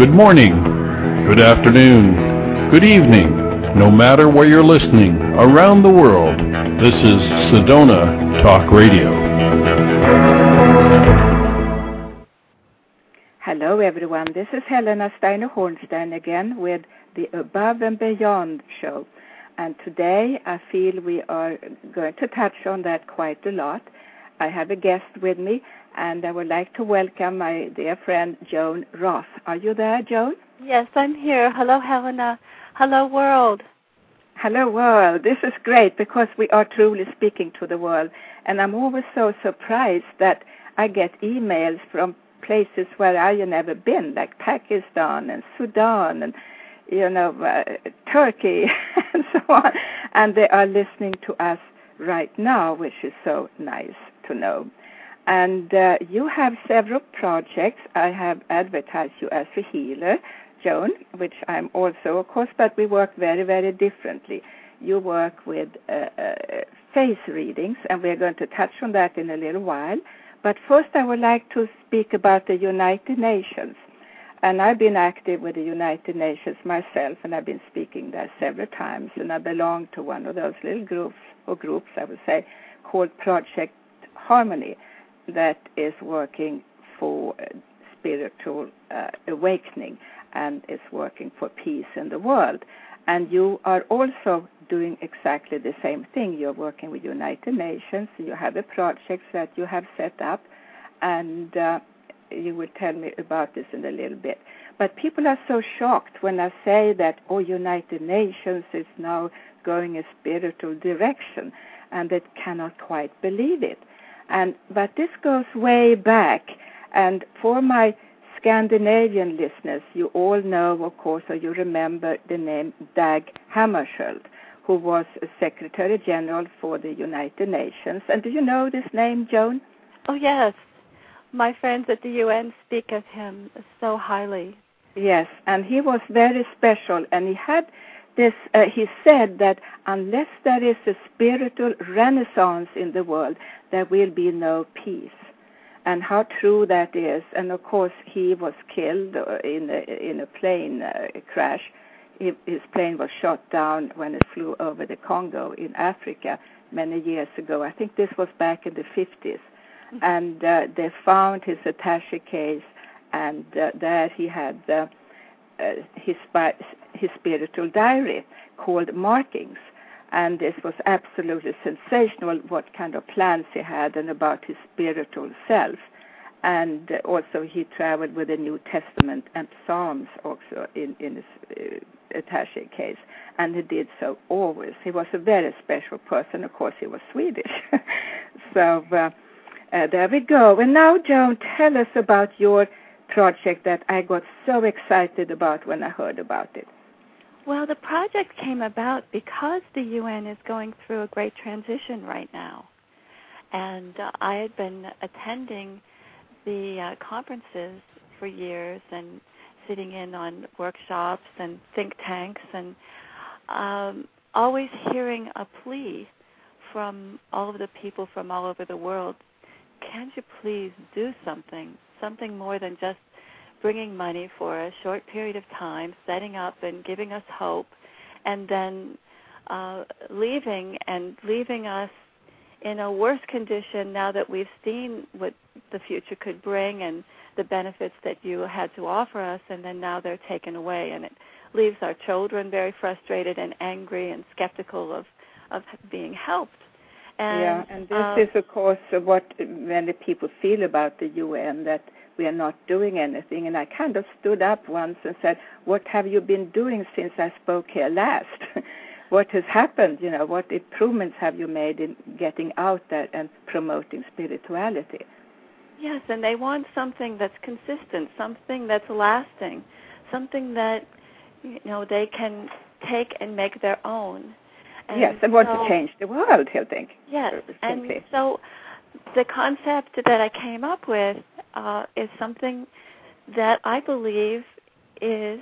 Good morning, good afternoon, good evening, no matter where you're listening around the world. This is Sedona Talk Radio. Hello, everyone. This is Helena Steiner Hornstein again with the Above and Beyond show. And today I feel we are going to touch on that quite a lot. I have a guest with me, and I would like to welcome my dear friend Joan Roth. Are you there, Joan? Yes, I'm here. Hello, Helena. Hello, world. Hello, world. This is great because we are truly speaking to the world. And I'm always so surprised that I get emails from places where I have never been, like Pakistan and Sudan and you know uh, Turkey and so on, and they are listening to us right now, which is so nice to know. And uh, you have several projects. I have advertised you as a healer, Joan, which I'm also, of course, but we work very, very differently. You work with uh, uh, face readings, and we're going to touch on that in a little while. But first, I would like to speak about the United Nations. And I've been active with the United Nations myself, and I've been speaking there several times. And I belong to one of those little groups, or groups, I would say, called Project Harmony, that is working for spiritual uh, awakening and is working for peace in the world. And you are also doing exactly the same thing. You're working with United Nations. You have a project that you have set up, and uh, you will tell me about this in a little bit. But people are so shocked when I say that, oh, United Nations is now going a spiritual direction, and they cannot quite believe it. And but this goes way back, and for my Scandinavian listeners, you all know, of course, or you remember the name Dag Hammarskjöld, who was a Secretary General for the United Nations. And do you know this name, Joan? Oh yes, my friends at the UN speak of him so highly. Yes, and he was very special, and he had this. Uh, he said that unless there is a spiritual renaissance in the world, there will be no peace. And how true that is. And of course, he was killed in a, in a plane uh, crash. His plane was shot down when it flew over the Congo in Africa many years ago. I think this was back in the 50s. Mm-hmm. And uh, they found his attache case, and uh, there he had uh, uh, his, his spiritual diary called Markings and this was absolutely sensational what kind of plans he had and about his spiritual self. And also, he traveled with the New Testament and Psalms also in, in his uh, attache case, and he did so always. He was a very special person. Of course, he was Swedish. so uh, uh, there we go. And now, Joan, tell us about your project that I got so excited about when I heard about it. Well, the project came about because the UN is going through a great transition right now. And uh, I had been attending the uh, conferences for years and sitting in on workshops and think tanks and um, always hearing a plea from all of the people from all over the world can't you please do something, something more than just bringing money for a short period of time, setting up and giving us hope, and then uh, leaving and leaving us in a worse condition now that we've seen what the future could bring and the benefits that you had to offer us, and then now they're taken away, and it leaves our children very frustrated and angry and skeptical of of being helped. And, yeah, and this uh, is of course what many people feel about the UN that we are not doing anything. And I kind of stood up once and said, What have you been doing since I spoke here last? what has happened? You know, what improvements have you made in getting out there and promoting spirituality? Yes, and they want something that's consistent, something that's lasting, something that you know they can take and make their own. And yes, and want so, to change the world, I think. Yes, and so the concept that I came up with uh, is something that I believe is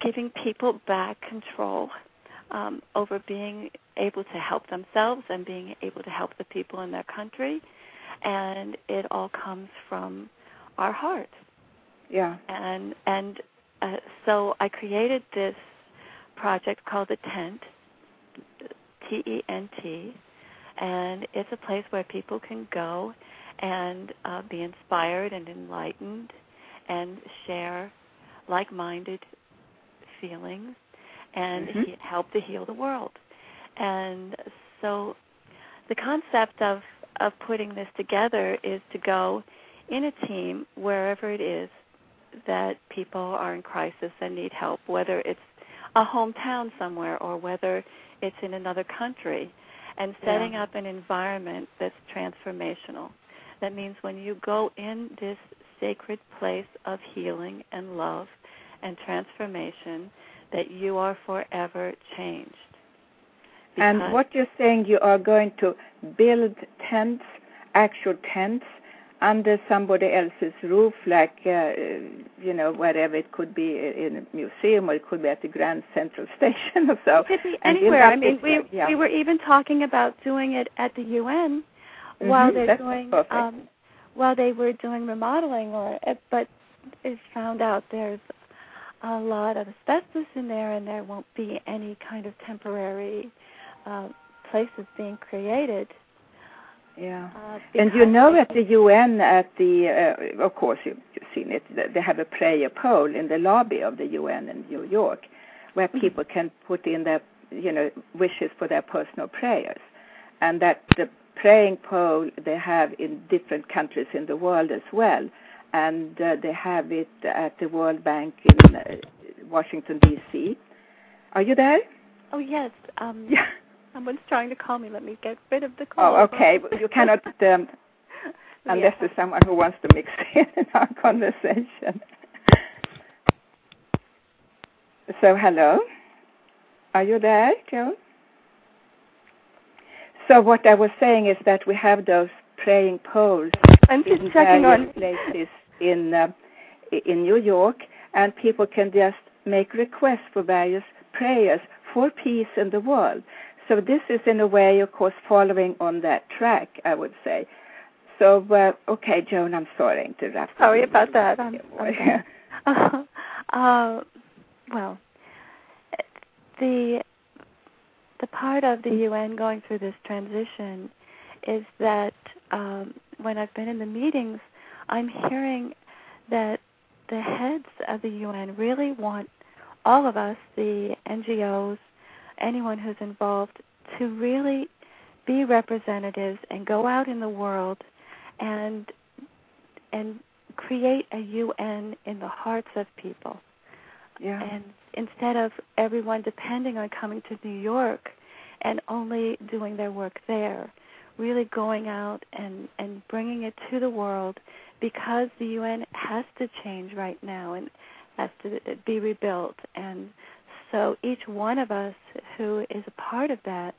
giving people back control um, over being able to help themselves and being able to help the people in their country. And it all comes from our heart. Yeah. And and uh, so I created this project called the Tent, T E N T, and it's a place where people can go and uh, be inspired and enlightened and share like-minded feelings and Mm-hmm. he- help to heal the world. And so the concept of of putting this together is to go in a team wherever it is that people are in crisis and need help, whether it's a hometown somewhere or whether it's in another country, and setting Yeah. up an environment that's transformational. That means when you go in this sacred place of healing and love and transformation, that you are forever changed. And what you're saying, you are going to build tents, actual tents, under somebody else's roof, like uh, you know, wherever it could be in a museum or it could be at the Grand Central Station or so. It could be anywhere. I mean, we yeah. we were even talking about doing it at the UN while Mhm, they're that's doing um, while they were doing remodeling, or uh, but it found out there's a lot of asbestos in there, and there won't be any kind of temporary uh, places being created. Yeah. Uh, And you know, at the UN, at the uh, of course you've seen it. They have a prayer pole in the lobby of the UN in New York, where Mhm. people can put in their, you know, wishes for their personal prayers, and that the praying pole they have in different countries in the world as well, and uh, they have it at the World Bank in uh, Washington D.C. Are you there? Oh yes. Um, Yeah. Someone's trying to call me. Let me get rid of the call. Oh, okay. But You cannot. Um, unless Yeah. there's someone who wants to mix in our conversation. So, hello. Are you there, Joan? So, what I was saying is that we have those praying poles I'm just in checking various on. places in uh, in New York, and people can just make requests for various prayers for peace in the world. So this is in a way, of course, following on that track, I would say. So, uh, okay, Joan, I'm sorry to interrupt. Sorry you. about that. I'm, I'm uh, well, the the part of the UN going through this transition is that um, when I've been in the meetings, I'm hearing that the heads of the UN really want all of us, the NGOs, anyone who's involved, to really be representatives and go out in the world and and create a UN in the hearts of people. yeah. And instead of everyone depending on coming to New York and only doing their work there, really going out and, and bringing it to the world because the UN has to change right now and has to be rebuilt. And so each one of us who is a part of that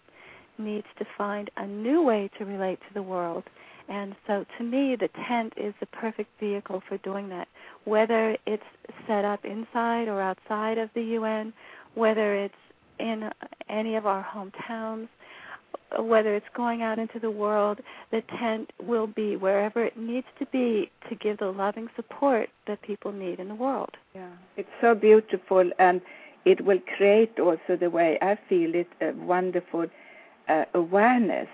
needs to find a new way to relate to the world. And so to me, the tent is the perfect vehicle for doing that. Whether it's set up inside or outside of the UN, whether it's in any of our hometowns, whether it's going out into the world, the tent will be wherever it needs to be to give the loving support that people need in the world. Yeah, it's so beautiful, and it will create also the way I feel it a wonderful uh, awareness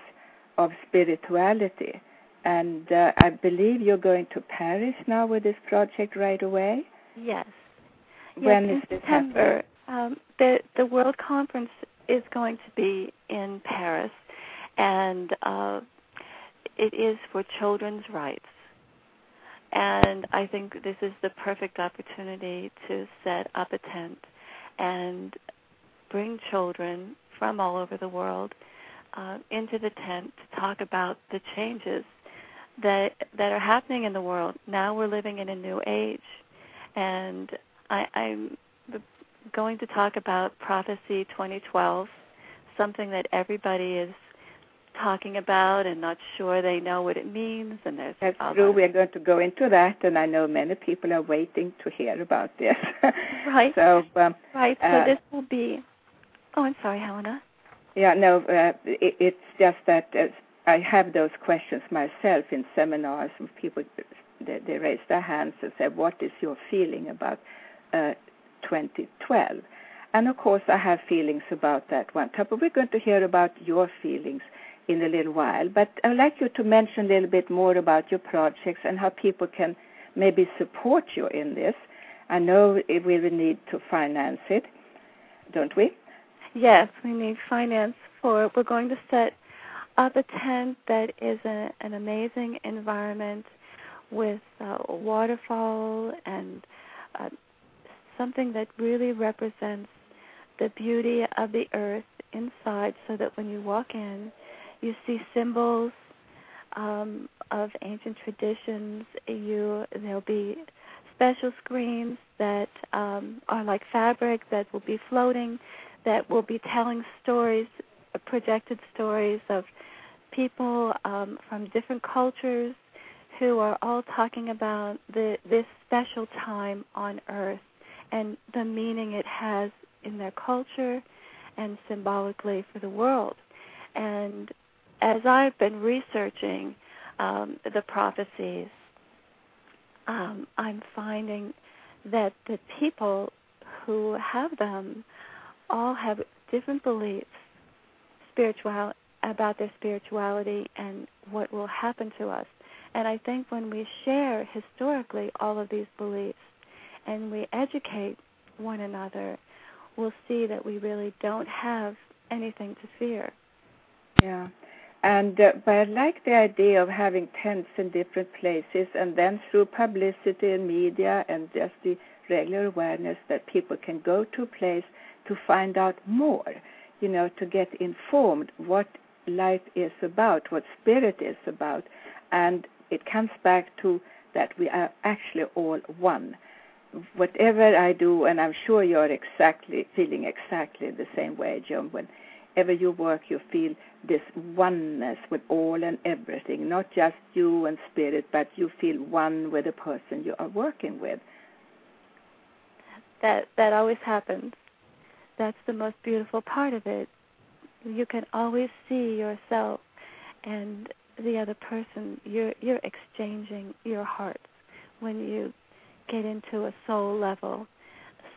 of spirituality. And uh, I believe you're going to Paris now with this project right away. Yes. When yes, is in this September. Um, the the World Conference is going to be in Paris, and uh, it is for children's rights. And I think this is the perfect opportunity to set up a tent and bring children from all over the world uh, into the tent to talk about the changes that that are happening in the world. Now we're living in a new age, and I, I'm going to talk about Prophecy 2012, something that everybody is talking about and not sure they know what it means. And there's That's true. We're going to go into that, and I know many people are waiting to hear about this. Right. So, um, right. So uh, this will be. Oh, I'm sorry, Helena. yeah, no, uh, it, it's just that uh, I have those questions myself in seminars, and people they, they raise their hands and say, "What is your feeling about uh, 2012. And of course, I have feelings about that one. But we're going to hear about your feelings in a little while. But I'd like you to mention a little bit more about your projects and how people can maybe support you in this. I know we will need to finance it, don't we? Yes, we need finance for. We're going to set up a tent that is a, an amazing environment with a waterfall and uh, something that really represents the beauty of the earth inside so that when you walk in, you see symbols um, of ancient traditions. You there'll be special screens that um, are like fabric that will be floating, that will be telling stories, projected stories of people um, from different cultures who are all talking about the, this special time on Earth and the meaning it has in their culture and symbolically for the world. And as I've been researching um, the prophecies, um, I'm finding that the people who have them all have different beliefs spiritual about their spirituality and what will happen to us. And I think when we share historically all of these beliefs and we educate one another, we'll see that we really don't have anything to fear. Yeah. And uh, but I like the idea of having tents in different places, and then through publicity and media and just the regular awareness that people can go to a place to find out more, you know, to get informed what life is about, what spirit is about, and it comes back to that we are actually all one. Whatever I do, and I'm sure you're exactly feeling exactly the same way, John, Joan. Whenever you work, you feel this oneness with all and everything, not just you and spirit, but you feel one with the person you are working with. That that always happens. That's the most beautiful part of it. You can always see yourself and the other person. You're you're exchanging your hearts when you get into a soul level,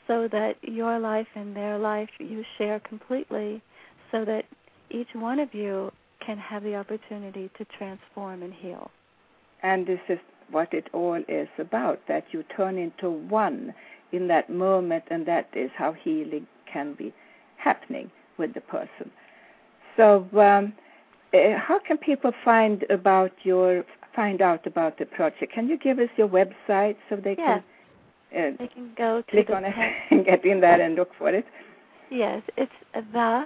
so that your life and their life you share completely, so that each one of you can have the opportunity to transform and heal. And this is what it all is about that you turn into one in that moment, and that is how healing can be happening with the person. So, um, uh, how can people find about your find out about the project? Can you give us your website so they yes. can uh, they can go to click on it and get in there and look for it? Yes, it's the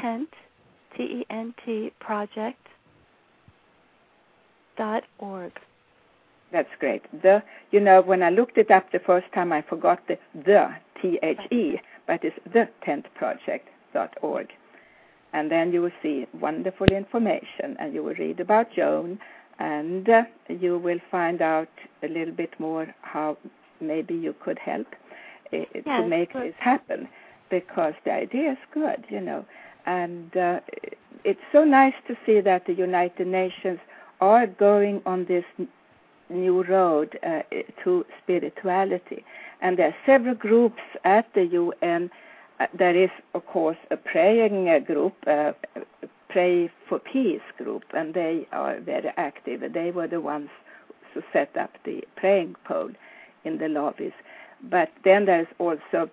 tent T E N T project dot org. That's great. The you know when I looked it up the first time I forgot the the T H E, but it's the tent project dot org. And then you will see wonderful information, and you will read about Joan, and uh, you will find out a little bit more how maybe you could help uh, yes, to make this happen, because the idea is good, you know and uh, it's so nice to see that the United Nations are going on this new road uh, to spirituality. And there are several groups at the UN. Uh, there is, of course, a praying uh, group, uh, Pray for Peace group, and they are very active. They were the ones who set up the praying pole in the lobbies. But then there's also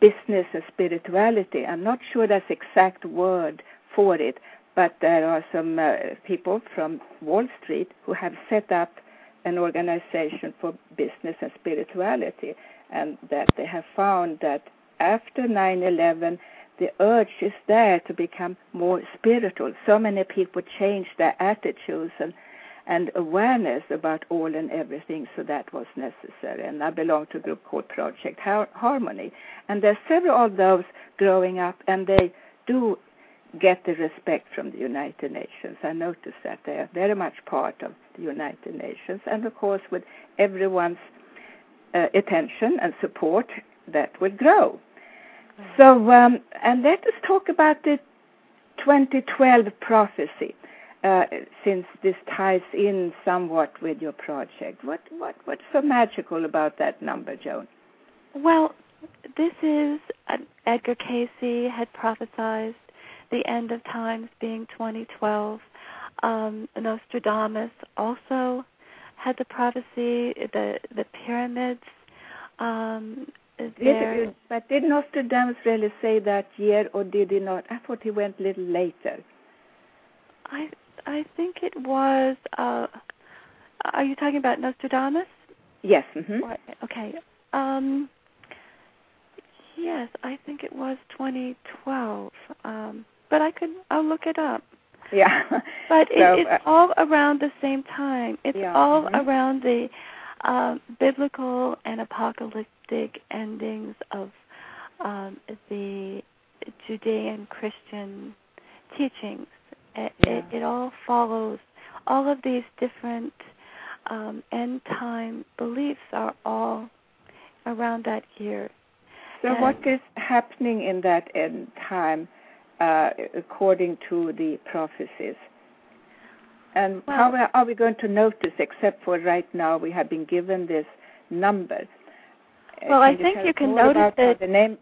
business and spirituality. I'm not sure that's exact word for it, but there are some uh, people from Wall Street who have set up an organization for business and spirituality, and that they have found that after 9/11, the urge is there to become more spiritual. So many people change their attitudes and and awareness about all and everything, so that was necessary. And I belong to a group called Project Harmony. And there are several of those growing up, and they do get the respect from the United Nations. I notice that they are very much part of the United Nations, and of course, with everyone's uh, attention and support, that will grow. So, um, and let us talk about the 2012 prophecy uh, since this ties in somewhat with your project. What what what's so magical about that number, Joan? Well, this is uh, Edgar Cayce had prophesied the end of times being 2012. Um, Nostradamus also had the prophecy, the the pyramids. Um, did, but did Nostradamus really say that year, or did he not? I thought he went a little later. I I think it was. Uh, are you talking about Nostradamus? Yes. Mm-hmm. Okay. Um, yes, I think it was 2012. Um, but I could. I'll look it up. Yeah. But so, it, it's uh, all around the same time. It's Yeah, all mhm. around the um, biblical and apocalyptic endings of um, the Judean Christian teachings. It, Yeah. it, it all follows. All of these different um, end time beliefs are all around that year. So, And- what is happening in that end time, uh, according to the prophecies? And Well- how are- we going to notice, except for right now, we have been given this number? Uh, Well, I can think you can notice the name,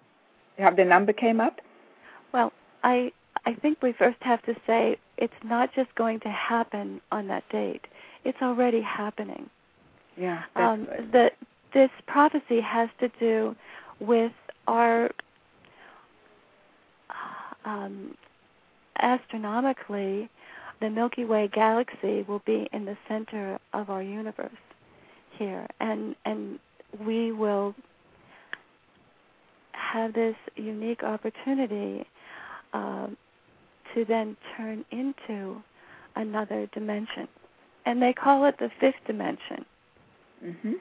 how the number came up. Well, I I think we first have to say it's not just going to happen on that date. It's already happening. Yeah, Um, the this prophecy has to do with our um, astronomically, the Milky Way galaxy will be in the center of our universe here, and and we will have this unique opportunity um, to then turn into another dimension, and they call it the fifth dimension. Hmm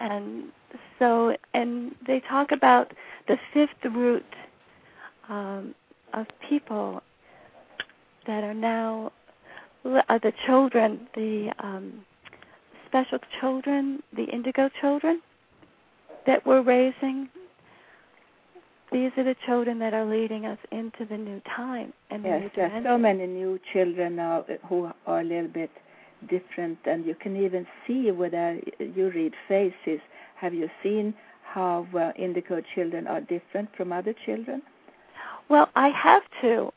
and so and they talk about the fifth root um, of people that are now uh, the children, the um, special children, the indigo children that we're raising. These are the children that are leading us into the new time and the Yes, new there are so many new children now who are a little bit different, and you can even see whether you read faces. Have you seen how uh, indigo children are different from other children? Well, I have two.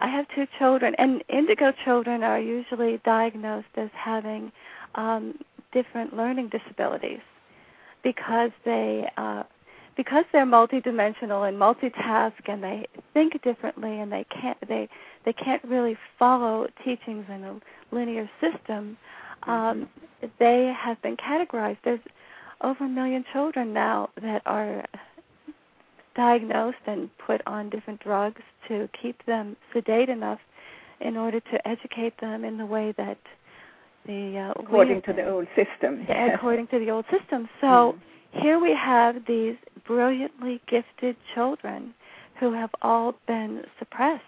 I have two children, and indigo children are usually diagnosed as having um, different learning disabilities because they uh, because they're multidimensional and multitask, and they think differently, and they can't they they can't really follow teachings in a linear system. Um, they have been categorized. There's over a million children now that are diagnosed and put on different drugs to keep them sedate enough in order to educate them in the way that the uh, According to the old system. yeah, according to the old system. So here we have these brilliantly gifted children who have all been suppressed,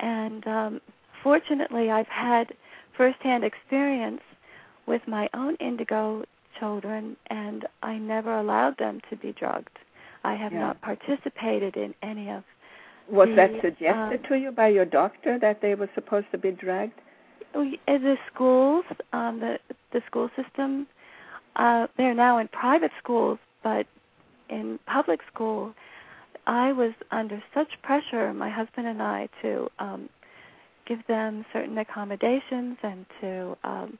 and um, fortunately, I've had firsthand experience with my own indigo children, and I never allowed them to be drugged. I have Yeah. not participated in any of Was that suggested um, to you by your doctor that they were supposed to be drugged? uh, the schools, um, the the school system. Uh, they're now in private schools, but in public school, I was under such pressure, my husband and I, to um, give them certain accommodations and to um,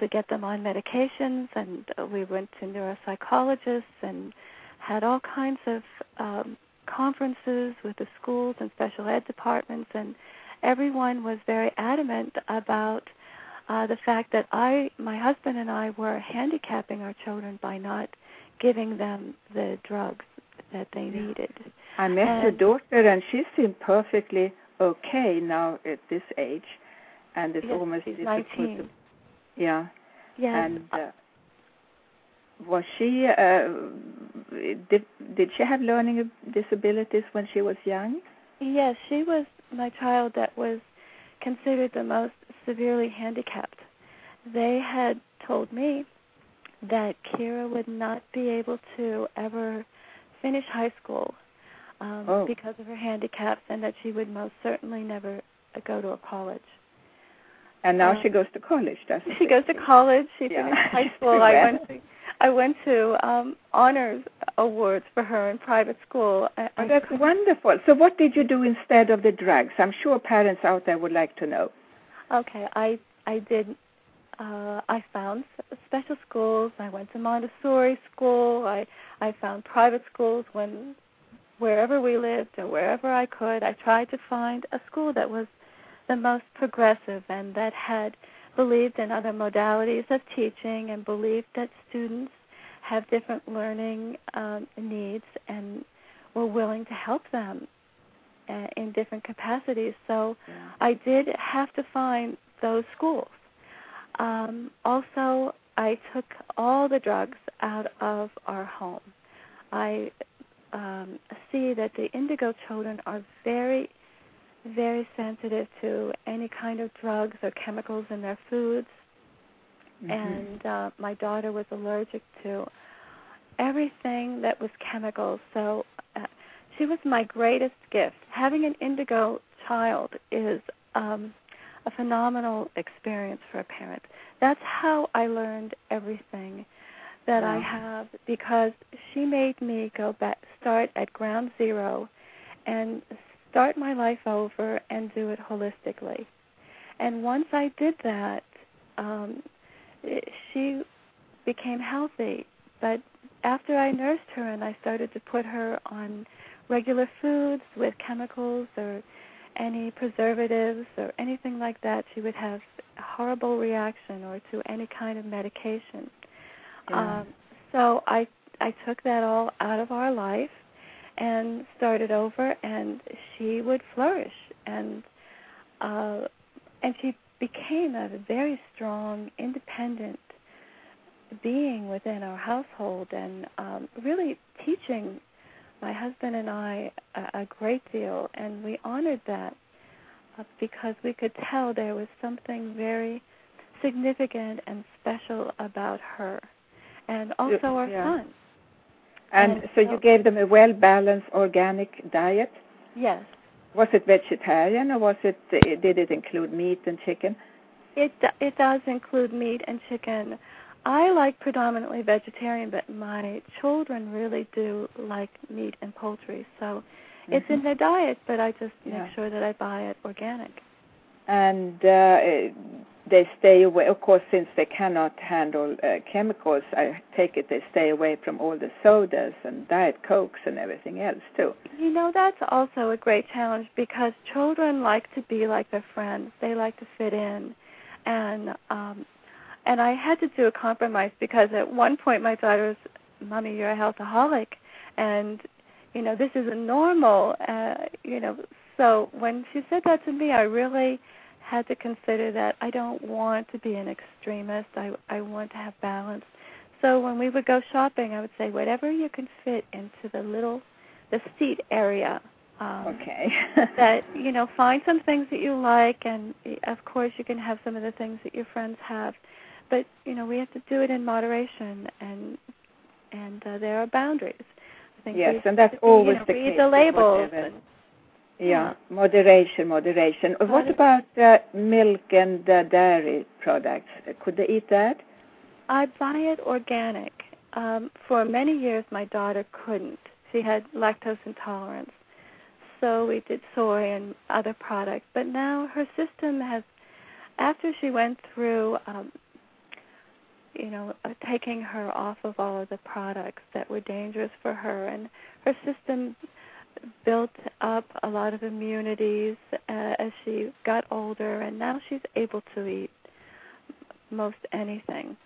to get them on medications, and we went to neuropsychologists and had all kinds of um, conferences with the schools and special ed departments, and everyone was very adamant about uh, the fact that I, my husband and I, were handicapping our children by not giving them the drugs that they needed. I met And- daughter, and she seemed perfectly okay now at this age, and it's Yes, almost she's difficult 19. to yeah. Yes, And uh, was she uh, did did she have learning disabilities when she was young? Yes, she was my child that was considered the most severely handicapped. They had told me that Kira would not be able to ever finish high school um, Oh. because of her handicaps, and that she would most certainly never uh, go to a college. And now Um, she goes to college, doesn't she? She goes to college. She Yeah. finished high school. I went to I went to um honors awards for her in private school. I, oh, that's I, wonderful. So, what did you do instead of the drugs? I'm sure parents out there would like to know. Okay, I I did. Uh, I found special schools. I went to Montessori school. I I found private schools when wherever we lived or wherever I could. I tried to find a school that was the most progressive and that had believed in other modalities of teaching and believed that students have different learning um, needs and were willing to help them uh, in different capacities. So yeah. I did have to find those schools. Um, also, I took all the drugs out of our home. I um, see that the indigo children are very very sensitive to any kind of drugs or chemicals in their foods. Mm-hmm. And uh, my daughter was allergic to everything that was chemicals. So uh, she was my greatest gift. Having an indigo child is um, a phenomenal experience for a parent. That's how I learned everything that wow. I have because she made me go back, start at ground zero, and start my life over and do it holistically. And once I did that, um, it, she became healthy. But after I nursed her and I started to put her on regular foods with chemicals or any preservatives or anything like that, she would have a horrible reaction or to any kind of medication. Yeah. Um, so I I took that all out of our life and started over and she would flourish and uh and she became a very strong independent being within our household and um really teaching my husband and I a, a great deal and we honored that uh, because we could tell there was something very significant and special about her and also our yeah. son and, and so you gave them a well balanced organic diet? Yes. Was it vegetarian or was it did it include meat and chicken? It it does include meat and chicken. I like predominantly vegetarian, but my children really do like meat and poultry. So mm-hmm. it's in mm-hmm. their diet, but I just yeah. make sure that I buy it organic. And uh, they stay away. Of course, since they cannot handle uh, chemicals, I take it they stay away from all the sodas and diet cokes and everything else too. You know, that's also a great challenge because children like to be like their friends. They like to fit in, and um, and I had to do a compromise because at one point my daughter was, "Mommy, you're a healthaholic," and you know this isn't normal. Uh, you know, so when she said that to me, I really had to consider that I don't want to be an extremist. I I want to have balance. So when we would go shopping, I would say whatever you can fit into the little the seat area. Um, okay. that you know, find some things that you like, and of course you can have some of the things that your friends have. But you know, we have to do it in moderation, and and uh, there are boundaries. I think yes, and that's always you know, the read case. the labels. And, yeah, moderation, moderation. What about uh, milk and uh, dairy products? Could they eat that? I buy it organic. Um, for many years, my daughter couldn't. She had lactose intolerance. So we did soy and other products. But now her system has, after she went through, um, you know, uh, taking her off of all of the products that were dangerous for her, and her system built up a lot of immunities uh, as she got older, and now she's able to eat most anything.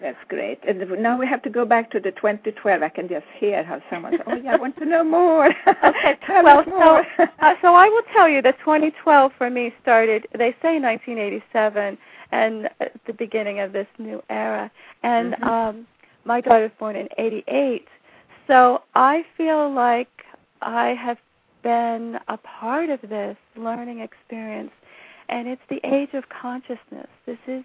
That's great. And now we have to go back to the 2012. I can just hear how someone says, "Oh yeah, I want to know more." okay. tell well, more. so uh, so I will tell you that 2012 for me started. They say 1987 and at the beginning of this new era. And mm-hmm. um my daughter was born in 88. So I feel like I have been a part of this learning experience and it's the age of consciousness. This is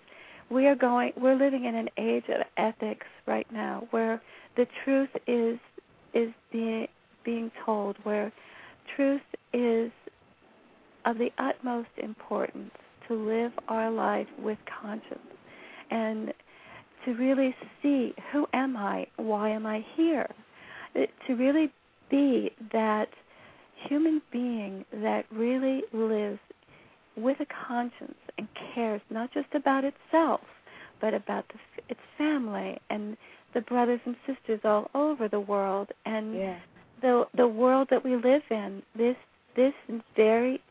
we are going we're living in an age of ethics right now where the truth is is being being told where truth is of the utmost importance to live our life with conscience and to really see who am I? Why am I here? to really be that human being that really lives with a conscience and cares not just about itself, but about the, its family and the brothers and sisters all over the world and yeah. the the world that we live in. This this very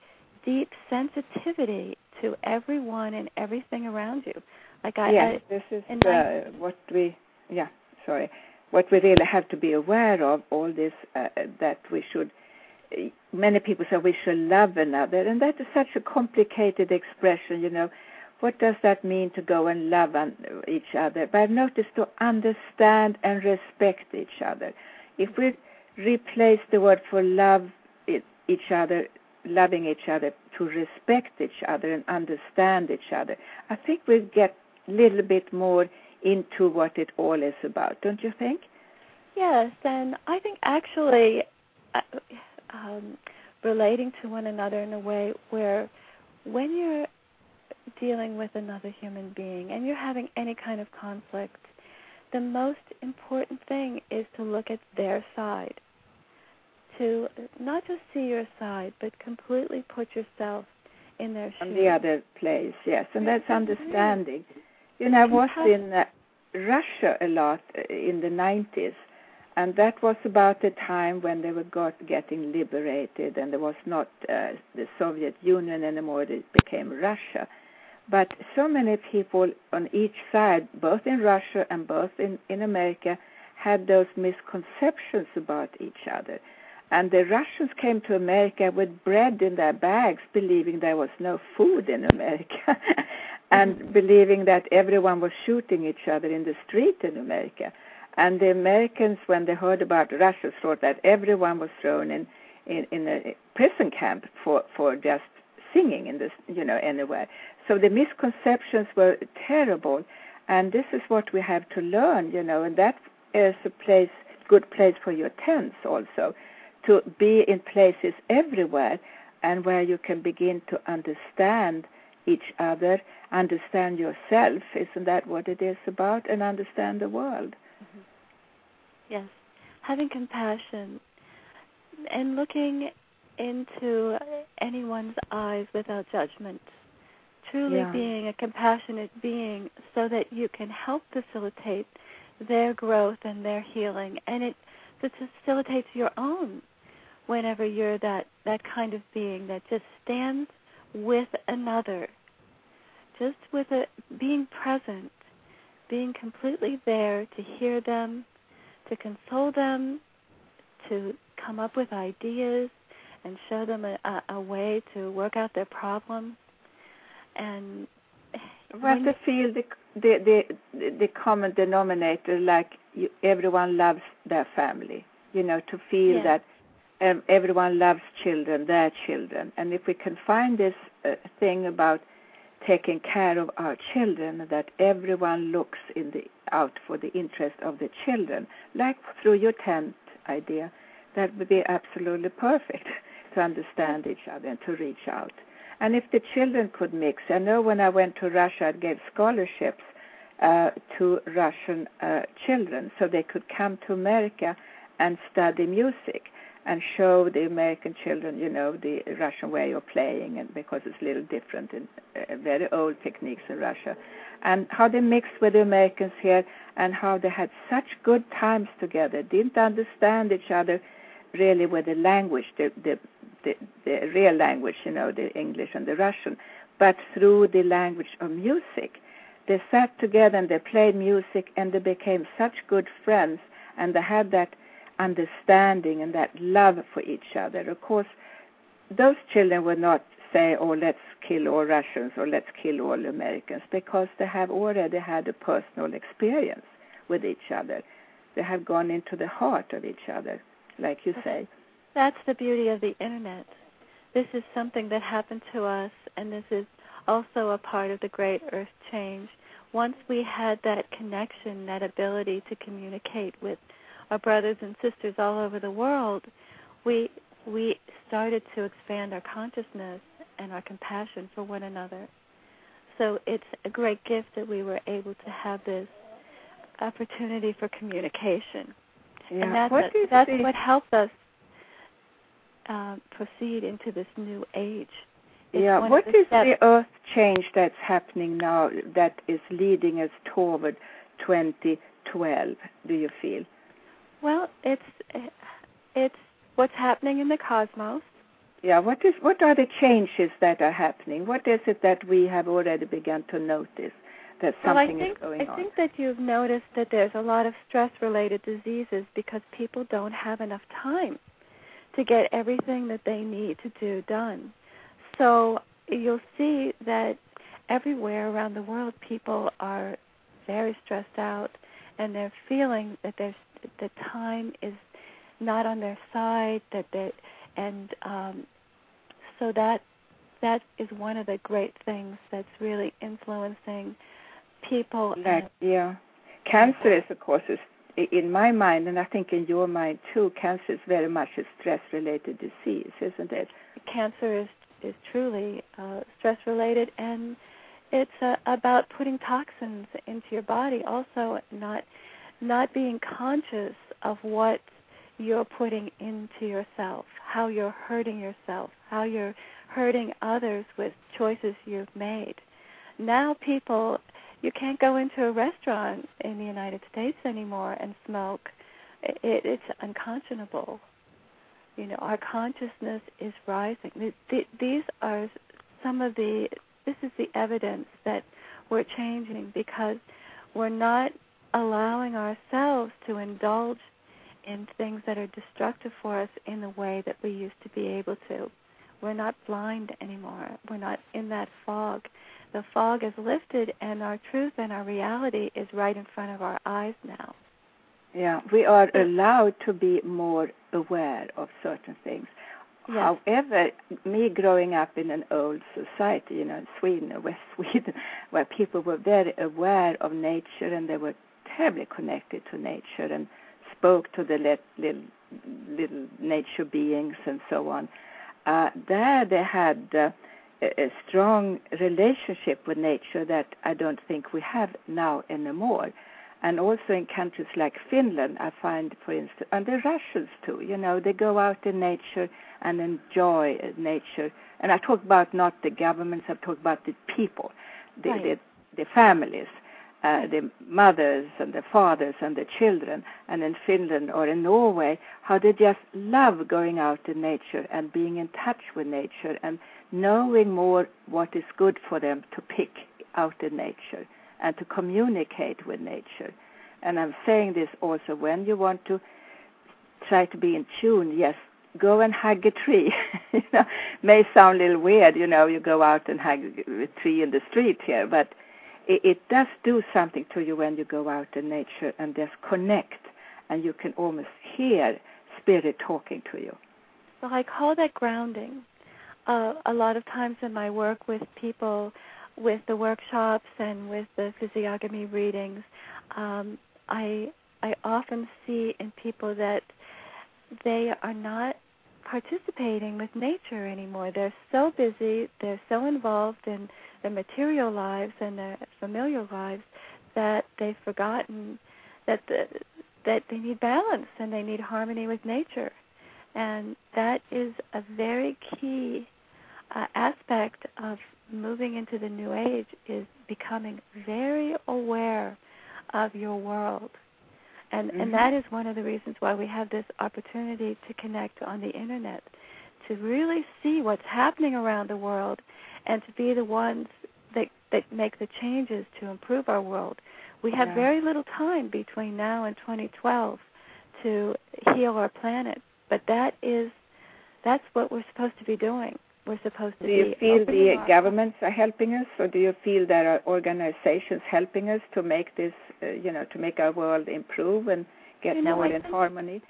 deep sensitivity to everyone and everything around you. Like I, yes, I, this is uh, what we yeah sorry what we really have to be aware of. All this uh, that we should many people say we should love another, and that is such a complicated expression. You know, what does that mean to go and love each other? But I've noticed to understand and respect each other. If we replace the word for love each other, loving each other, to respect each other and understand each other, I think we'll get a little bit more into what it all is about, don't you think? Yes, and I think actually uh, um, relating to one another in a way where when you're dealing with another human being and you're having any kind of conflict, the most important thing is to look at their side. To not just see your side, but completely put yourself in their shoes. On the other place, yes, and that's understanding. You know, I was in uh, Russia a lot uh, in the 90s, and that was about the time when they were got, getting liberated, and there was not uh, the Soviet Union anymore; it became Russia. But so many people on each side, both in Russia and both in, in America, had those misconceptions about each other. And the Russians came to America with bread in their bags, believing there was no food in America, and believing that everyone was shooting each other in the street in America. And the Americans, when they heard about Russia, thought that everyone was thrown in in, in a prison camp for for just singing in this, you know, anywhere. So the misconceptions were terrible, and this is what we have to learn, you know, and that is a place, good place for your tents also, to be in places everywhere, and where you can begin to understand each other, understand yourself. Isn't that what it is about? And understand the world. Yes, having compassion and looking into anyone's eyes without judgment. Truly yeah. being a compassionate being so that you can help facilitate their growth and their healing and it facilitates your own whenever you're that that kind of being that just stands with another just with a being present being completely there to hear them to console them, to come up with ideas and show them a, a, a way to work out their problem. And well, to feel the the the, the common denominator, like you, everyone loves their family. You know, to feel yeah. that um, everyone loves children, their children, and if we can find this uh, thing about taking care of our children, that everyone looks in the out for the interest of the children, like through your tent idea, that would be absolutely perfect to understand each other and to reach out. And if the children could mix, I know when I went to Russia, I gave scholarships uh, to Russian uh, children so they could come to America and study music and show the American children, you know, the Russian way of playing, and because it's a little different in uh, very old techniques in Russia, and how they mixed with the Americans here, and how they had such good times together, didn't understand each other really with the language, the the the, the real language, you know, the English and the Russian, but through the language of music. They sat together and they played music, and they became such good friends, and they had that understanding and that love for each other. Of course, those children would not say, oh, let's kill all Russians or let's kill all Americans because they have already had a personal experience with each other. They have gone into the heart of each other, like you say. That's the beauty of the internet. This is something that happened to us, and this is also a part of the great earth change. Once we had that connection, that ability to communicate with our brothers and sisters all over the world, we we started to expand our consciousness and our compassion for one another. So it's a great gift that we were able to have this opportunity for communication. Yeah. And that's, what a, that's the, what helped us uh, proceed into this new age. It's yeah. What is the, the earth change that's happening now that is leading us toward 2012? Do you feel? Well, it's it's what's happening in the cosmos. Yeah. What is what are the changes that are happening? What is it that we have already begun to notice? that something well, think, is going I on. I think that you've noticed that there's a lot of stress related diseases because people don't have enough time to get everything that they need to do done. So you'll see that everywhere around the world people are very stressed out and they're feeling that there's the time is not on their side that they and um so that that is one of the great things that's really influencing people. Like, yeah. Cancer is, of course, is in my mind, and I think in your mind too, cancer is very much a stress-related disease, isn't it? Cancer is is truly uh, stress-related, and it's uh, about putting toxins into your body. Also, not not being conscious of what you're putting into yourself, how you're hurting yourself, how you're hurting others with choices you've made. Now, people you can't go into a restaurant in the United States anymore and smoke. It, it's unconscionable. You know, our consciousness is rising. The, the, these are some of the. This is the evidence that we're changing because we're not allowing ourselves to indulge in things that are destructive for us in the way that we used to be able to. We're not blind anymore. We're not in that fog the fog is lifted and our truth and our reality is right in front of our eyes now. Yeah, we are allowed to be more aware of certain things. Yes. However, me growing up in an old society, you know, in Sweden West Sweden, where people were very aware of nature and they were terribly connected to nature and spoke to the little, little nature beings and so on. Uh, there they had uh, a strong relationship with nature that I don't think we have now anymore. And also in countries like Finland, I find, for instance, and the Russians too, you know, they go out in nature and enjoy nature. And I talk about not the governments, I talk about the people, the, right. the, the families. Uh, the mothers and the fathers and the children, and in Finland or in Norway, how they just love going out in nature and being in touch with nature and knowing more what is good for them to pick out in nature and to communicate with nature. And I'm saying this also when you want to try to be in tune, yes, go and hug a tree. you know, may sound a little weird, you know, you go out and hug a tree in the street here, but it, it does do something to you when you go out in nature and just connect, and you can almost hear spirit talking to you. So I call that grounding uh, a lot of times in my work with people, with the workshops and with the physiognomy readings, um, I I often see in people that they are not participating with nature anymore. They're so busy, they're so involved in their material lives and their familiar lives that they've forgotten that the, that they need balance and they need harmony with nature. And that is a very key uh, aspect of moving into the new age is becoming very aware of your world. And mm-hmm. and that is one of the reasons why we have this opportunity to connect on the internet to really see what's happening around the world and to be the ones that that make the changes to improve our world. We have yeah. very little time between now and 2012 to heal our planet, but that is that's what we're supposed to be doing we're supposed to do you feel the governments are helping us or do you feel there are organizations helping us to make this uh, you know to make our world improve and get you know, more I in harmony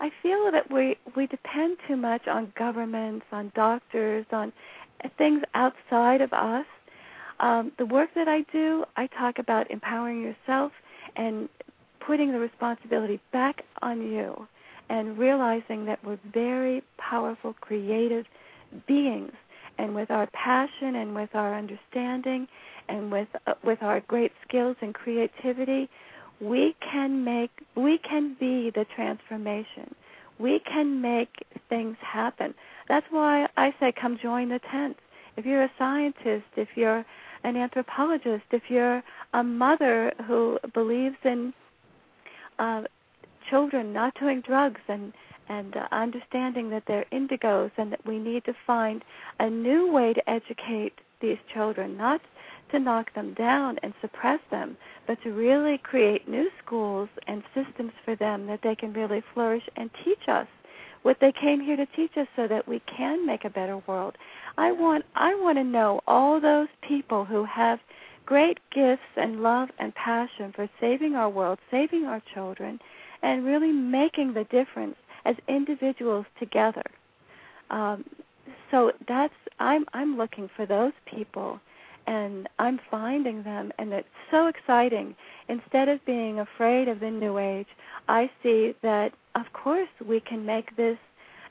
i feel that we we depend too much on governments on doctors on things outside of us. Um, the work that i do i talk about empowering yourself and putting the responsibility back on you and realizing that we're very powerful creative beings. And with our passion and with our understanding and with uh, with our great skills and creativity we can make we can be the transformation. We can make things happen that's why i say come join the tent. If you're a scientist if you're an anthropologist if you're a mother who believes in uh, children not doing drugs and and uh, understanding that they're indigos and that we need to find a new way to educate these children not to knock them down and suppress them, but to really create new schools and systems for them that they can really flourish and teach us what they came here to teach us so that we can make a better world. I want I want to know all those people who have great gifts and love and passion for saving our world, saving our children, and really making the difference as individuals together. Um, so that's I'm I'm looking for those people and I'm finding them, and it's so exciting. Instead of being afraid of the New Age, I see that, of course, we can make this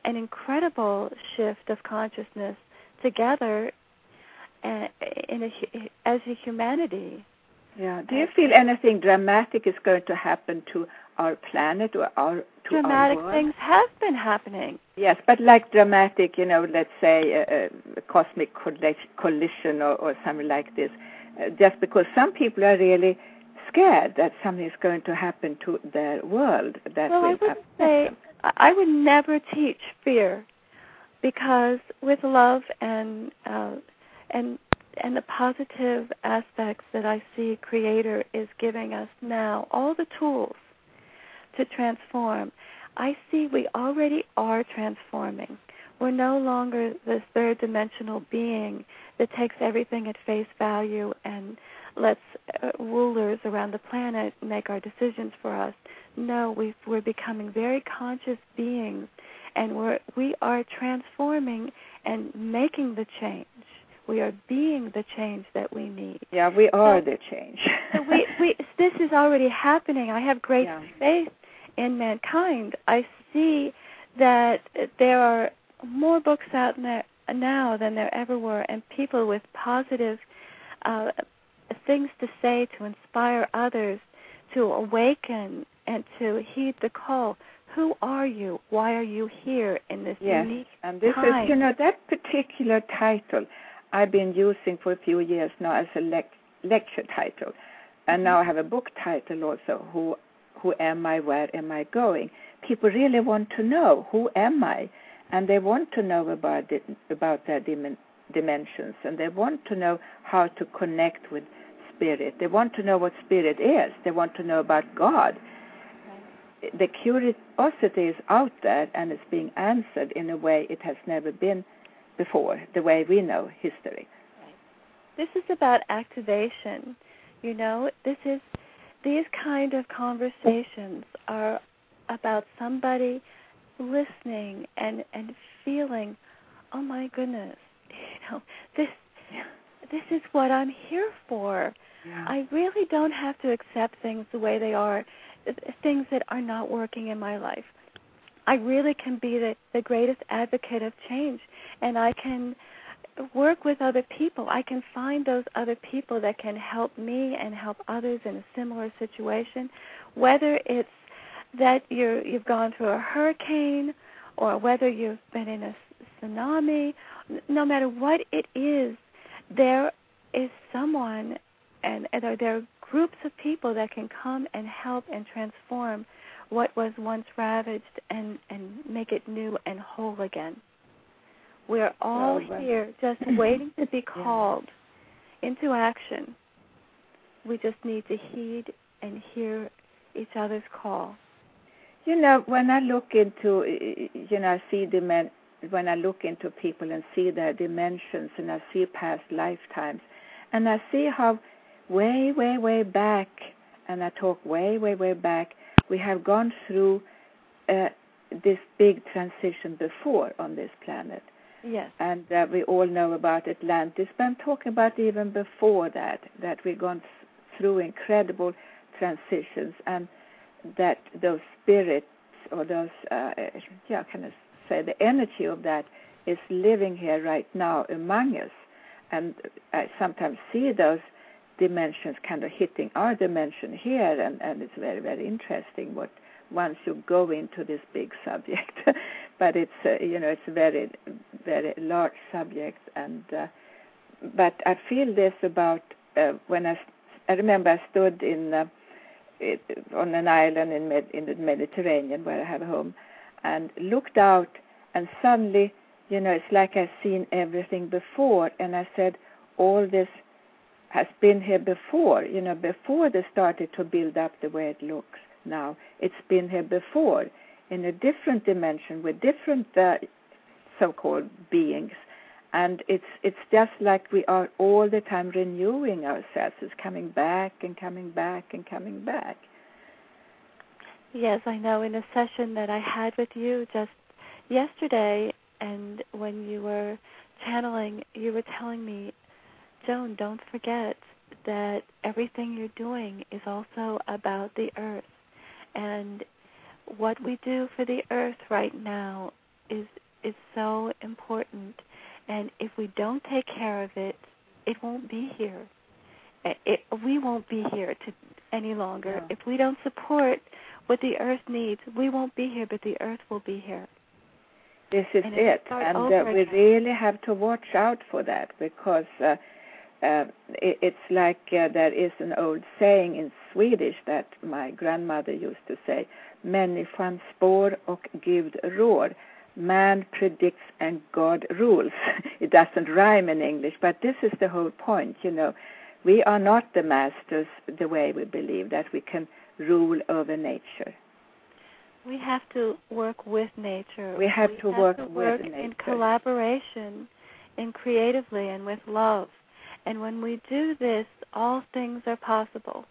an incredible shift of consciousness together uh, in a, as a humanity. Yeah. Do you feel anything dramatic is going to happen to our planet or our dramatic things have been happening. Yes, but like dramatic, you know, let's say a, a cosmic collision or, or something like this, uh, just because some people are really scared that something is going to happen to their world. That well, I would say them. I would never teach fear, because with love and uh, and and the positive aspects that I see Creator is giving us now, all the tools to transform. I see we already are transforming. We're no longer this third dimensional being that takes everything at face value and lets uh, rulers around the planet make our decisions for us. No, we we're becoming very conscious beings, and we're we are transforming and making the change. We are being the change that we need. Yeah, we are so, the change. so we, we, this is already happening. I have great yeah. faith in mankind, I see that there are more books out there now than there ever were, and people with positive uh, things to say to inspire others to awaken and to heed the call. Who are you? Why are you here in this yes, unique and this time? is, you know, that particular title I've been using for a few years now as a lec- lecture title, and mm-hmm. now I have a book title also. Who who am I? Where am I going? People really want to know who am I, and they want to know about about their dim- dimensions, and they want to know how to connect with spirit. They want to know what spirit is. They want to know about God. The curiosity is out there, and it's being answered in a way it has never been before. The way we know history. This is about activation. You know, this is these kind of conversations are about somebody listening and and feeling, oh my goodness, you know this this is what I'm here for. Yeah. I really don't have to accept things the way they are, things that are not working in my life. I really can be the, the greatest advocate of change, and I can work with other people. I can find those other people that can help me and help others in a similar situation, whether it's that you're you've gone through a hurricane or whether you've been in a tsunami, no matter what it is, there is someone and, and there are groups of people that can come and help and transform what was once ravaged and, and make it new and whole again. We're all oh, here just waiting to be called yeah. into action. We just need to heed and hear each other's call. You know, when I look into, you know, I see the when I look into people and see their dimensions and I see past lifetimes, and I see how way, way, way back, and I talk way, way, way back, we have gone through uh, this big transition before on this planet. Yes. And uh, we all know about Atlantis, but I'm talking about even before that, that we've gone through incredible transitions and that those spirits or those, uh, yeah, can I say, the energy of that is living here right now among us. And I sometimes see those dimensions kind of hitting our dimension here, and, and it's very, very interesting what once you go into this big subject. but it's uh, you know it's very, very large subject, and uh, but I feel this about uh, when I I remember I stood in uh, it, on an island in Med, in the Mediterranean where I have a home, and looked out, and suddenly you know it's like I've seen everything before, and I said all this has been here before, you know, before they started to build up the way it looks now. It's been here before in a different dimension with different uh, so-called beings, and it's it's just like we are all the time renewing ourselves. It's coming back and coming back and coming back. Yes, I know. In a session that I had with you just yesterday, and when you were channeling, you were telling me Joan, don't forget that everything you're doing is also about the earth. And what we do for the earth right now is is so important. And if we don't take care of it, it won't be here. It, we won't be here to any longer. Yeah. If we don't support what the earth needs, we won't be here, but the earth will be here. This is and it, and uh, we really have to watch out for that because uh, uh, it, it's like uh, there is an old saying in Swedish that my grandmother used to say, Människan spår och Gud rår. Man predicts and God rules. it doesn't rhyme in English, but this is the whole point, you know. We are not the masters the way we believe that we can rule over nature. We have to work with nature. We have we to have work, to with work nature. in collaboration, and creatively, and with love. And when we do this, all things are possible.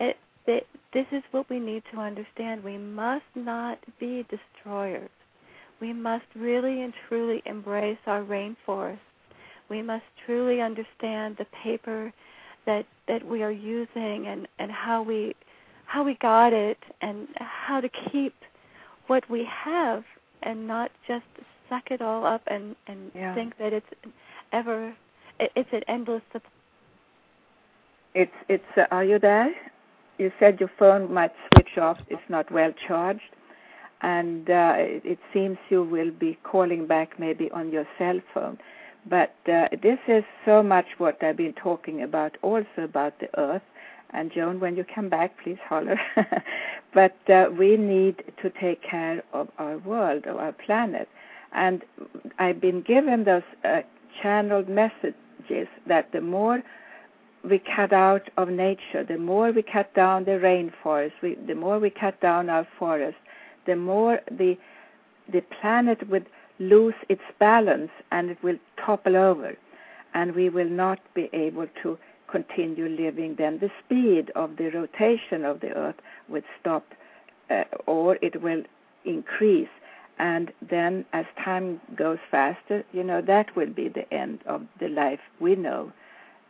It, it, this is what we need to understand. We must not be destroyers. We must really and truly embrace our rainforests. We must truly understand the paper that that we are using and, and how we how we got it and how to keep what we have and not just suck it all up and, and yeah. think that it's ever it's an endless supply. It's it's. Uh, are you there? You said your phone might switch off. It's not well charged, and uh, it, it seems you will be calling back maybe on your cell phone. But uh, this is so much what I've been talking about, also about the Earth. And Joan, when you come back, please holler. but uh, we need to take care of our world, of our planet. And I've been given those uh, channeled messages that the more we cut out of nature, the more we cut down the rainforest, we, the more we cut down our forests, the more the the planet would lose its balance and it will topple over, and we will not be able to continue living. Then the speed of the rotation of the Earth would stop, uh, or it will increase. And then, as time goes faster, you know that will be the end of the life we know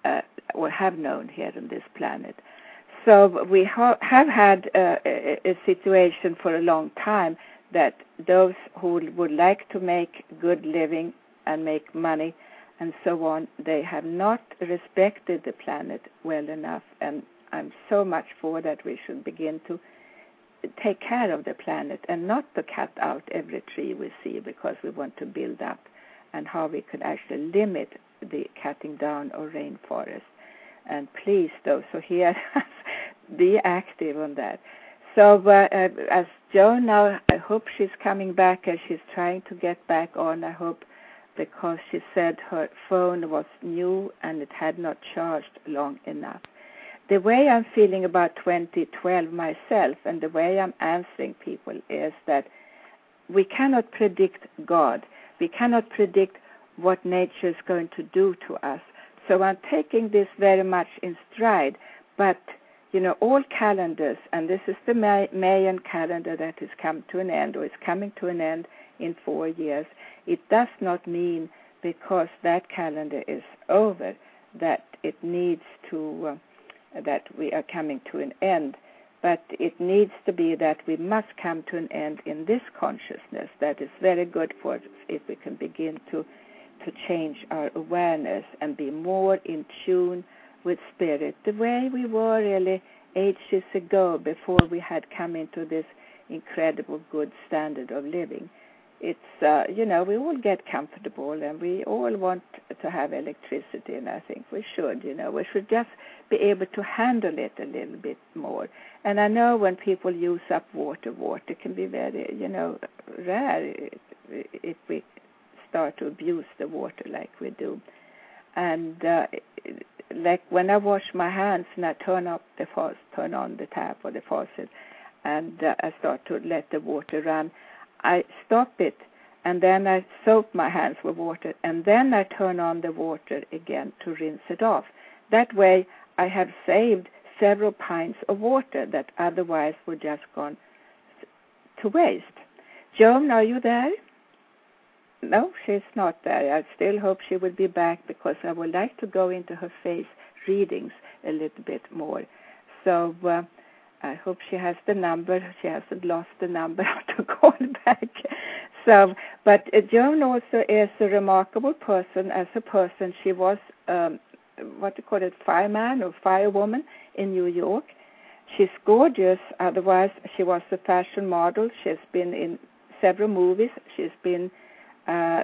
uh, or have known here on this planet. So we ha- have had uh, a, a situation for a long time that those who would like to make good living and make money and so on, they have not respected the planet well enough. And I'm so much for that we should begin to take care of the planet and not to cut out every tree we see because we want to build up and how we could actually limit the cutting down of rainforest. And please, those who hear us, be active on that. So, uh, as Joan now, I hope she's coming back as she's trying to get back on. I hope because she said her phone was new and it had not charged long enough. The way I'm feeling about 2012 myself and the way I'm answering people is that we cannot predict God. We cannot predict what nature is going to do to us. So I'm taking this very much in stride. But, you know, all calendars, and this is the May- Mayan calendar that has come to an end or is coming to an end in four years, it does not mean because that calendar is over that it needs to, uh, that we are coming to an end. But it needs to be that we must come to an end in this consciousness that is very good for us if we can begin to to change our awareness and be more in tune with spirit, the way we were really ages ago before we had come into this incredible good standard of living. It's uh, you know we all get comfortable and we all want to have electricity and I think we should you know we should just be able to handle it a little bit more. And I know when people use up water, water can be very you know rare if we start to abuse the water like we do. And uh, like when I wash my hands and I turn up the faucet, turn on the tap or the faucet, and uh, I start to let the water run, I stop it and then I soap my hands with water and then I turn on the water again to rinse it off. That way I have saved several pints of water that otherwise would just gone to waste. Joan, are you there? No, she's not there. I still hope she will be back because I would like to go into her face readings a little bit more. So uh, I hope she has the number. She hasn't lost the number to call back. So, but uh, Joan also is a remarkable person. As a person, she was um, what do you call it, fireman or firewoman in New York. She's gorgeous. Otherwise, she was a fashion model. She's been in several movies. She's been uh,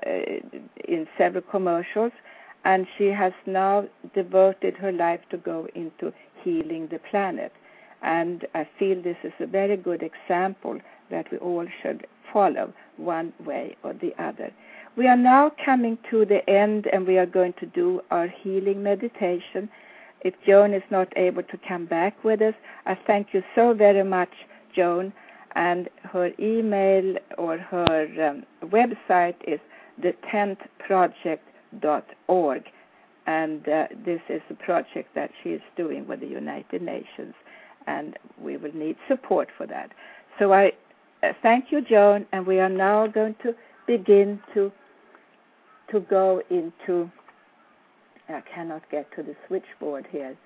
in several commercials, and she has now devoted her life to go into healing the planet. And I feel this is a very good example that we all should follow one way or the other. We are now coming to the end and we are going to do our healing meditation. If Joan is not able to come back with us, I thank you so very much, Joan. And her email or her um, website is the tenthproject.org. And uh, this is a project that she is doing with the United Nations and we will need support for that. So I uh, thank you, Joan, and we are now going to begin to to go into. I cannot get to the switchboard here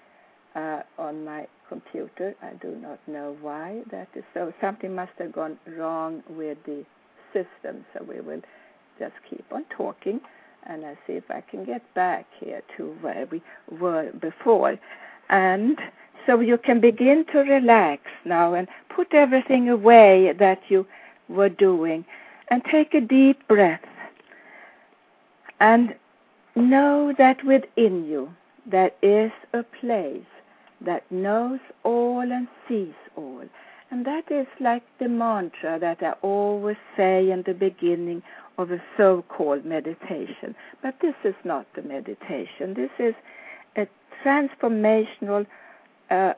uh, on my computer. I do not know why that is so. Something must have gone wrong with the system, so we will just keep on talking and I see if I can get back here to where we were before. And so you can begin to relax now and put everything away that you were doing and take a deep breath and know that within you there is a place that knows all and sees all. And that is like the mantra that I always say in the beginning of a so called meditation. But this is not the meditation, this is a transformational uh,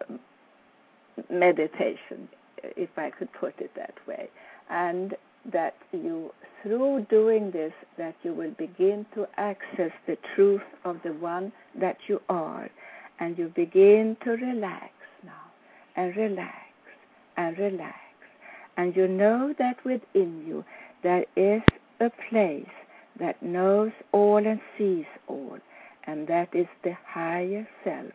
meditation, if I could put it that way. And that you, through doing this, that you will begin to access the truth of the one that you are. And you begin to relax now, and relax, and relax. And you know that within you there is a place that knows all and sees all, and that is the higher self.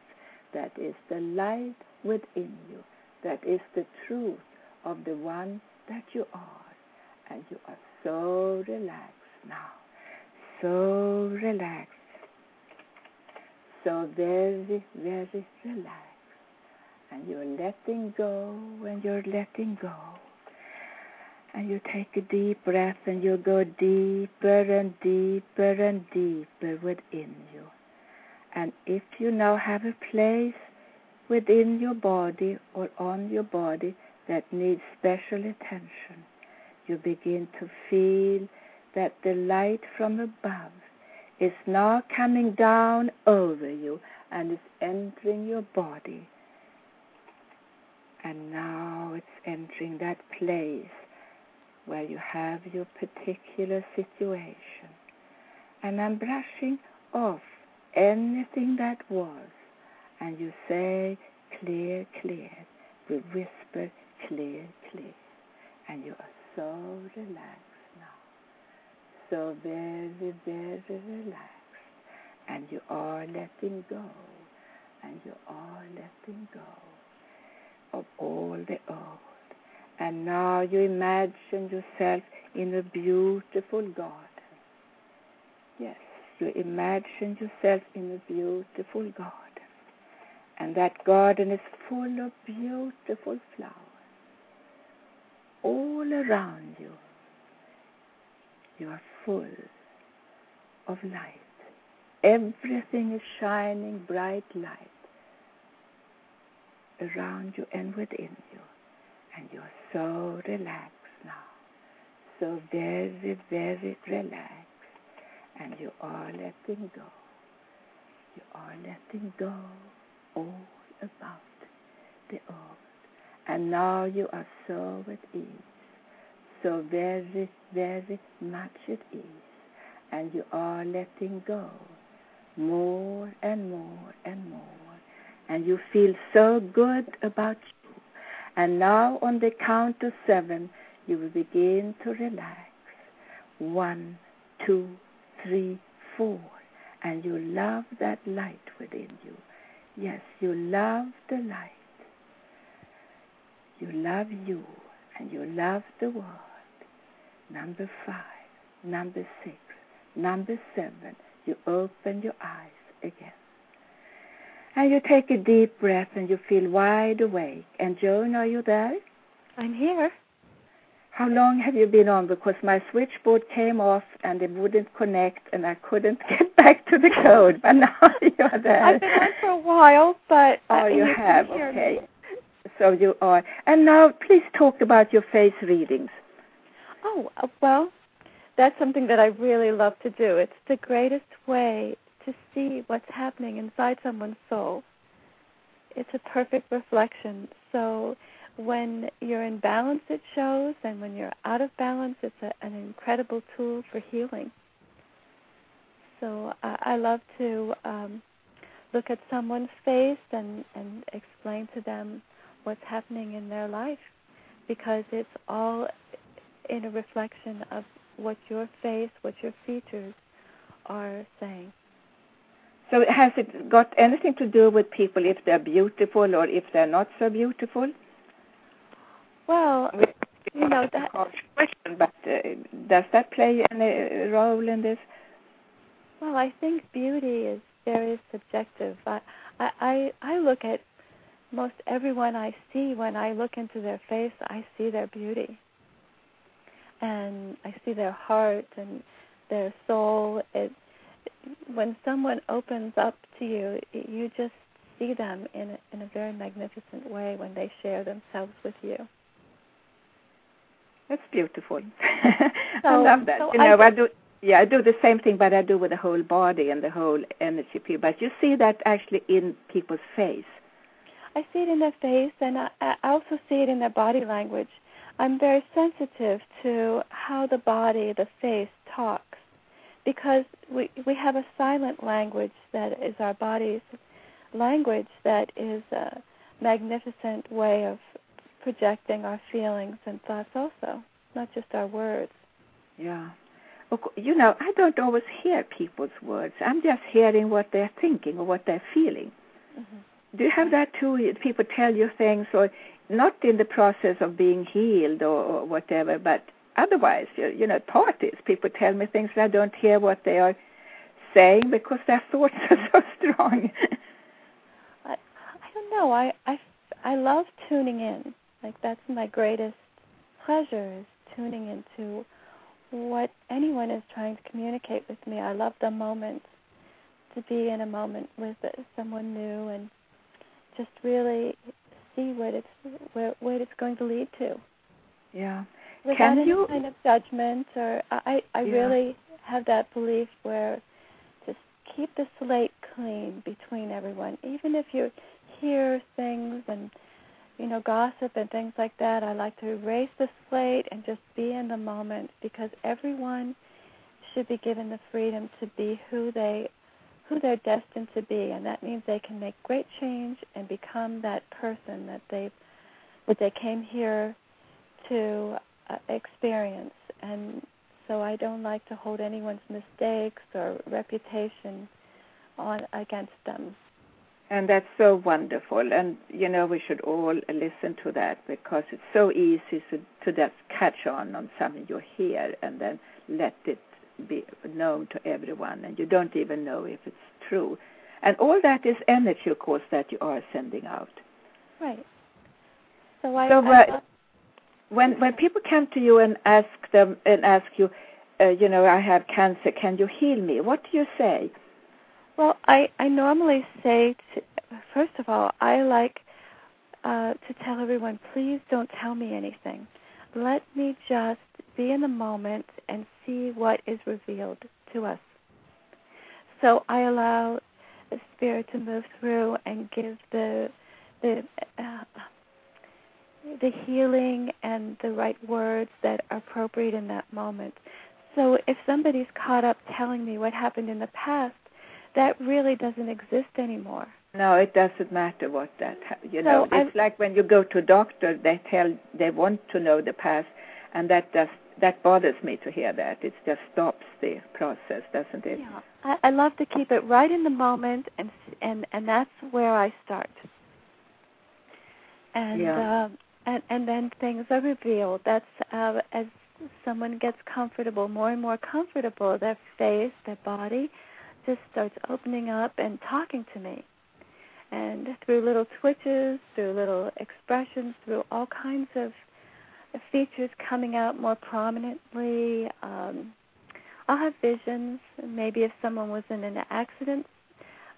That is the light within you, that is the truth of the one that you are. And you are so relaxed now, so relaxed, so very, very relaxed. And you're letting go and you're letting go. And you take a deep breath and you go deeper and deeper and deeper within you. And if you now have a place within your body or on your body that needs special attention, you begin to feel that the light from above is now coming down over you and is entering your body. And now it's entering that place where you have your particular situation. And I'm brushing off anything that was, and you say, clear, clear. We whisper, clear, clear. And you are so relaxed. So very, very relaxed. And you are letting go. And you are letting go of all the old. And now you imagine yourself in a beautiful garden. Yes, you imagine yourself in a beautiful garden. And that garden is full of beautiful flowers all around you. You are full of light. Everything is shining bright light around you and within you. And you're so relaxed now. So very, very relaxed. And you are letting go. You are letting go all about the old. And now you are so at ease. So very, very much at ease. And you are letting go more and more and more. And you feel so good about you. And now, on the count of seven, you will begin to relax. One, two, three, four. And you love that light within you. Yes, you love the light. You love you and you love the world. Number five, number six, number seven, you open your eyes again. And you take a deep breath and you feel wide awake. And Joan, are you there? I'm here. How long have you been on? Because my switchboard came off and it wouldn't connect and I couldn't get back to the code. But now you're there. I've been on for a while, but oh, you, you have. Okay. So you are. And now, please talk about your face readings. Oh well, that's something that I really love to do. It's the greatest way to see what's happening inside someone's soul. It's a perfect reflection. So when you're in balance, it shows, and when you're out of balance, it's a, an incredible tool for healing. So uh, I love to um, look at someone's face and, and explain to them what's happening in their life because it's all in a reflection of what your face, what your features are saying. So has it got anything to do with people if they're beautiful or if they're not so beautiful? Well, you know that question, but uh, does that play any role in this? Well, I think beauty is very subjective. I I I look at most everyone I see when I look into their face, I see their beauty. And I see their heart and their soul. It when someone opens up to you, you just see them in a, in a very magnificent way when they share themselves with you. That's beautiful. So, I love that. So you know, I, I do. Yeah, I do the same thing, but I do with the whole body and the whole energy. But you see that actually in people's face. I see it in their face, and I, I also see it in their body language. I'm very sensitive to how the body, the face, talks because we we have a silent language that is our body's language that is a magnificent way of projecting our feelings and thoughts also not just our words. Yeah. You know i don't always hear people's words. I'm just hearing what they're thinking or what they're feeling. Mm-hmm. do you have that too? People tell you things or not in the process of being healed or, or whatever but otherwise, you, you know, parties, people tell me things and I don't hear what they are saying because their thoughts are so strong. I I don't know. I I I love tuning in. Like that's my greatest pleasure is tuning into what anyone is trying to communicate with me. I love the moment to be in a moment with someone new and just really see what it's where what it's going to lead to. Yeah without Can any you? kind of judgment or I I Yeah. really have that belief where just keep the slate clean between everyone. Even if you hear things and you know gossip and things like that, I like to erase the slate and just be in the moment because everyone should be given the freedom to be who they who they're destined to be and that means they can make great change and become that person that they what they came here to uh, experience, and so I don't like to hold anyone's mistakes or reputation on against them. And that's so wonderful. And, you know, we should all listen to that because it's so easy to, to just catch on on something you hear and then let it be known to everyone. And you don't even know if it's true. And all that is energy, of course, that you are sending out. Right. So I. So, uh, when when people come to you and ask them and ask you, uh, you know, I have cancer, can you heal me? What do you say? Well, I I normally say, to, first of all, I like uh, to tell everyone, please don't tell me anything. Let me just be in the moment and see what is revealed to us. So I allow the spirit to move through and give the the uh, the healing and the right words that are appropriate in that moment. So if somebody's caught up telling me what happened in the past, that really doesn't exist anymore. No, it doesn't matter what that. You know, it's I've, like when you go to a doctor, they tell they want to know the past, and that does that bothers me to hear that. It just stops the process, doesn't it? Yeah, I, I love to keep it right in the moment, and and and that's where I start. And yeah. um, and and then things are revealed. That's uh, as someone gets comfortable, more and more comfortable, their face, their body, just starts opening up and talking to me. And through little twitches, through little expressions, through all kinds of features coming out more prominently. Um, I'll have visions. Maybe if someone was in an accident,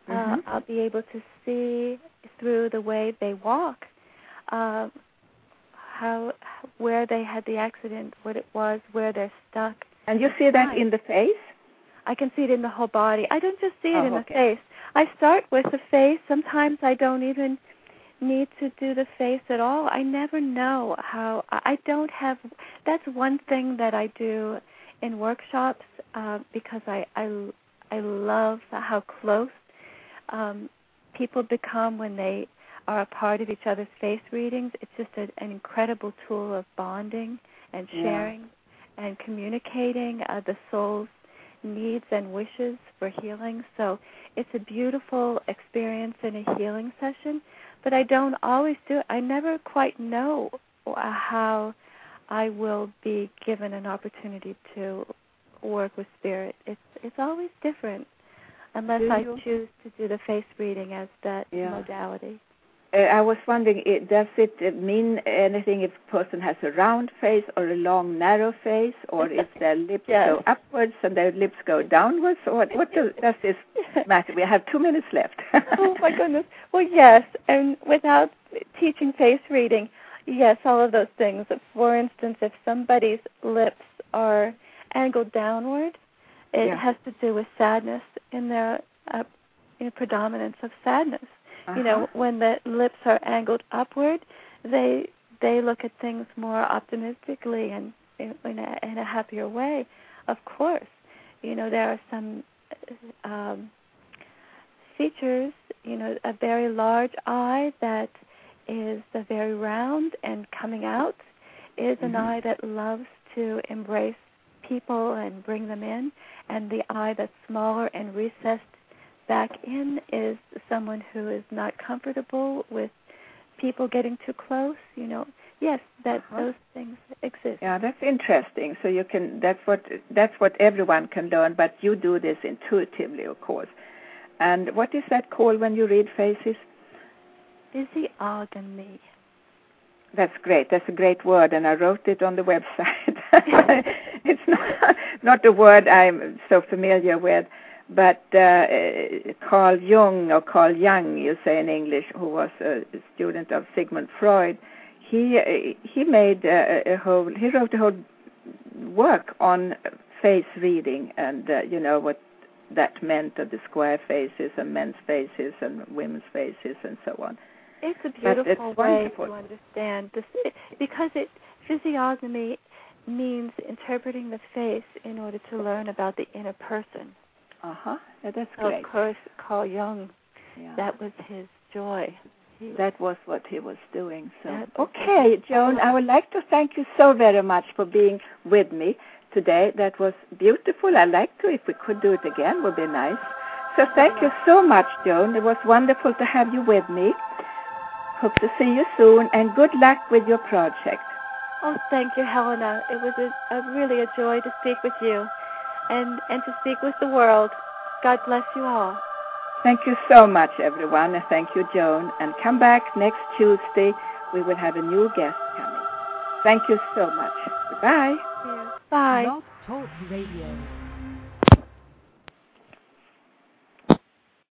uh, mm-hmm. uh, I'll be able to see through the way they walk uh, how where they had the accident, what it was, where they're stuck. And you see that in the face? I can see it in the whole body. I don't just see it oh, in okay. the face. I start with the face. Sometimes I don't even need to do the face at all. I never know how. I don't have. That's one thing that I do in workshops uh, because I I I love how close um, people become when they are a part of each other's face readings. It's just a, an incredible tool of bonding and sharing yeah. and communicating uh, the soul's needs and wishes for healing. So it's a beautiful experience in a healing session, but I don't always do it. I never quite know uh, how I will be given an opportunity to work with spirit. It's it's always different unless I choose to do the face reading as that yeah. modality. Uh, I was wondering, does it mean anything if a person has a round face or a long, narrow face, or if their lips yes. go upwards and their lips go downwards? Or what, what does, does this matter? We have two minutes left. oh my goodness! Well, yes, and without teaching face reading, yes, all of those things. For instance, if somebody's lips are angled downward, it yeah. has to do with sadness in their uh, in predominance of sadness uh-huh. You know, when the lips are angled upward, they they look at things more optimistically and in, in, a, in a happier way. Of course, you know there are some um, features. You know, a very large eye that is a very round and coming out is an mm-hmm. eye that loves to embrace people and bring them in, and the eye that's smaller and recessed back in is someone who is not comfortable with people getting too close. You know, yes, that uh-huh. those things exist. Yeah, that's interesting. So you can that's what that's what everyone can learn, but you do this intuitively, of course. And what is that called when you read faces? Physiognomy. That's great. That's a great word, and I wrote it on the website. it's not not a word I'm so familiar with but uh, Carl Jung, or Carl Jung, you say in English, who was a student of Sigmund Freud, he he made a, a whole he wrote a whole work on face reading and uh, you know what that meant of the square faces and men's faces and women's faces and so on. It's a beautiful it's way to understand this because it physiognomy means interpreting the face in order to learn about the inner person. Uh huh. Yeah, that's great. Of course, Carl Jung. Yeah. That was his joy. He, that was what he was doing. So okay, Joan, I would like to thank you so very much for being with me today. That was beautiful. I'd like to, if we could do it again, would be nice. So thank you so much, Joan. It was wonderful to have you with me. Hope to see you soon, and good luck with your project. Oh, thank you, Helena. It was a, a really a joy to speak with you and, and to speak with the world. God bless you all. Thank you so much, everyone, and thank you, Joan. And come back next Tuesday. We will have a new guest coming. Thank you so much. Goodbye. Bye. Blog Talk Radio.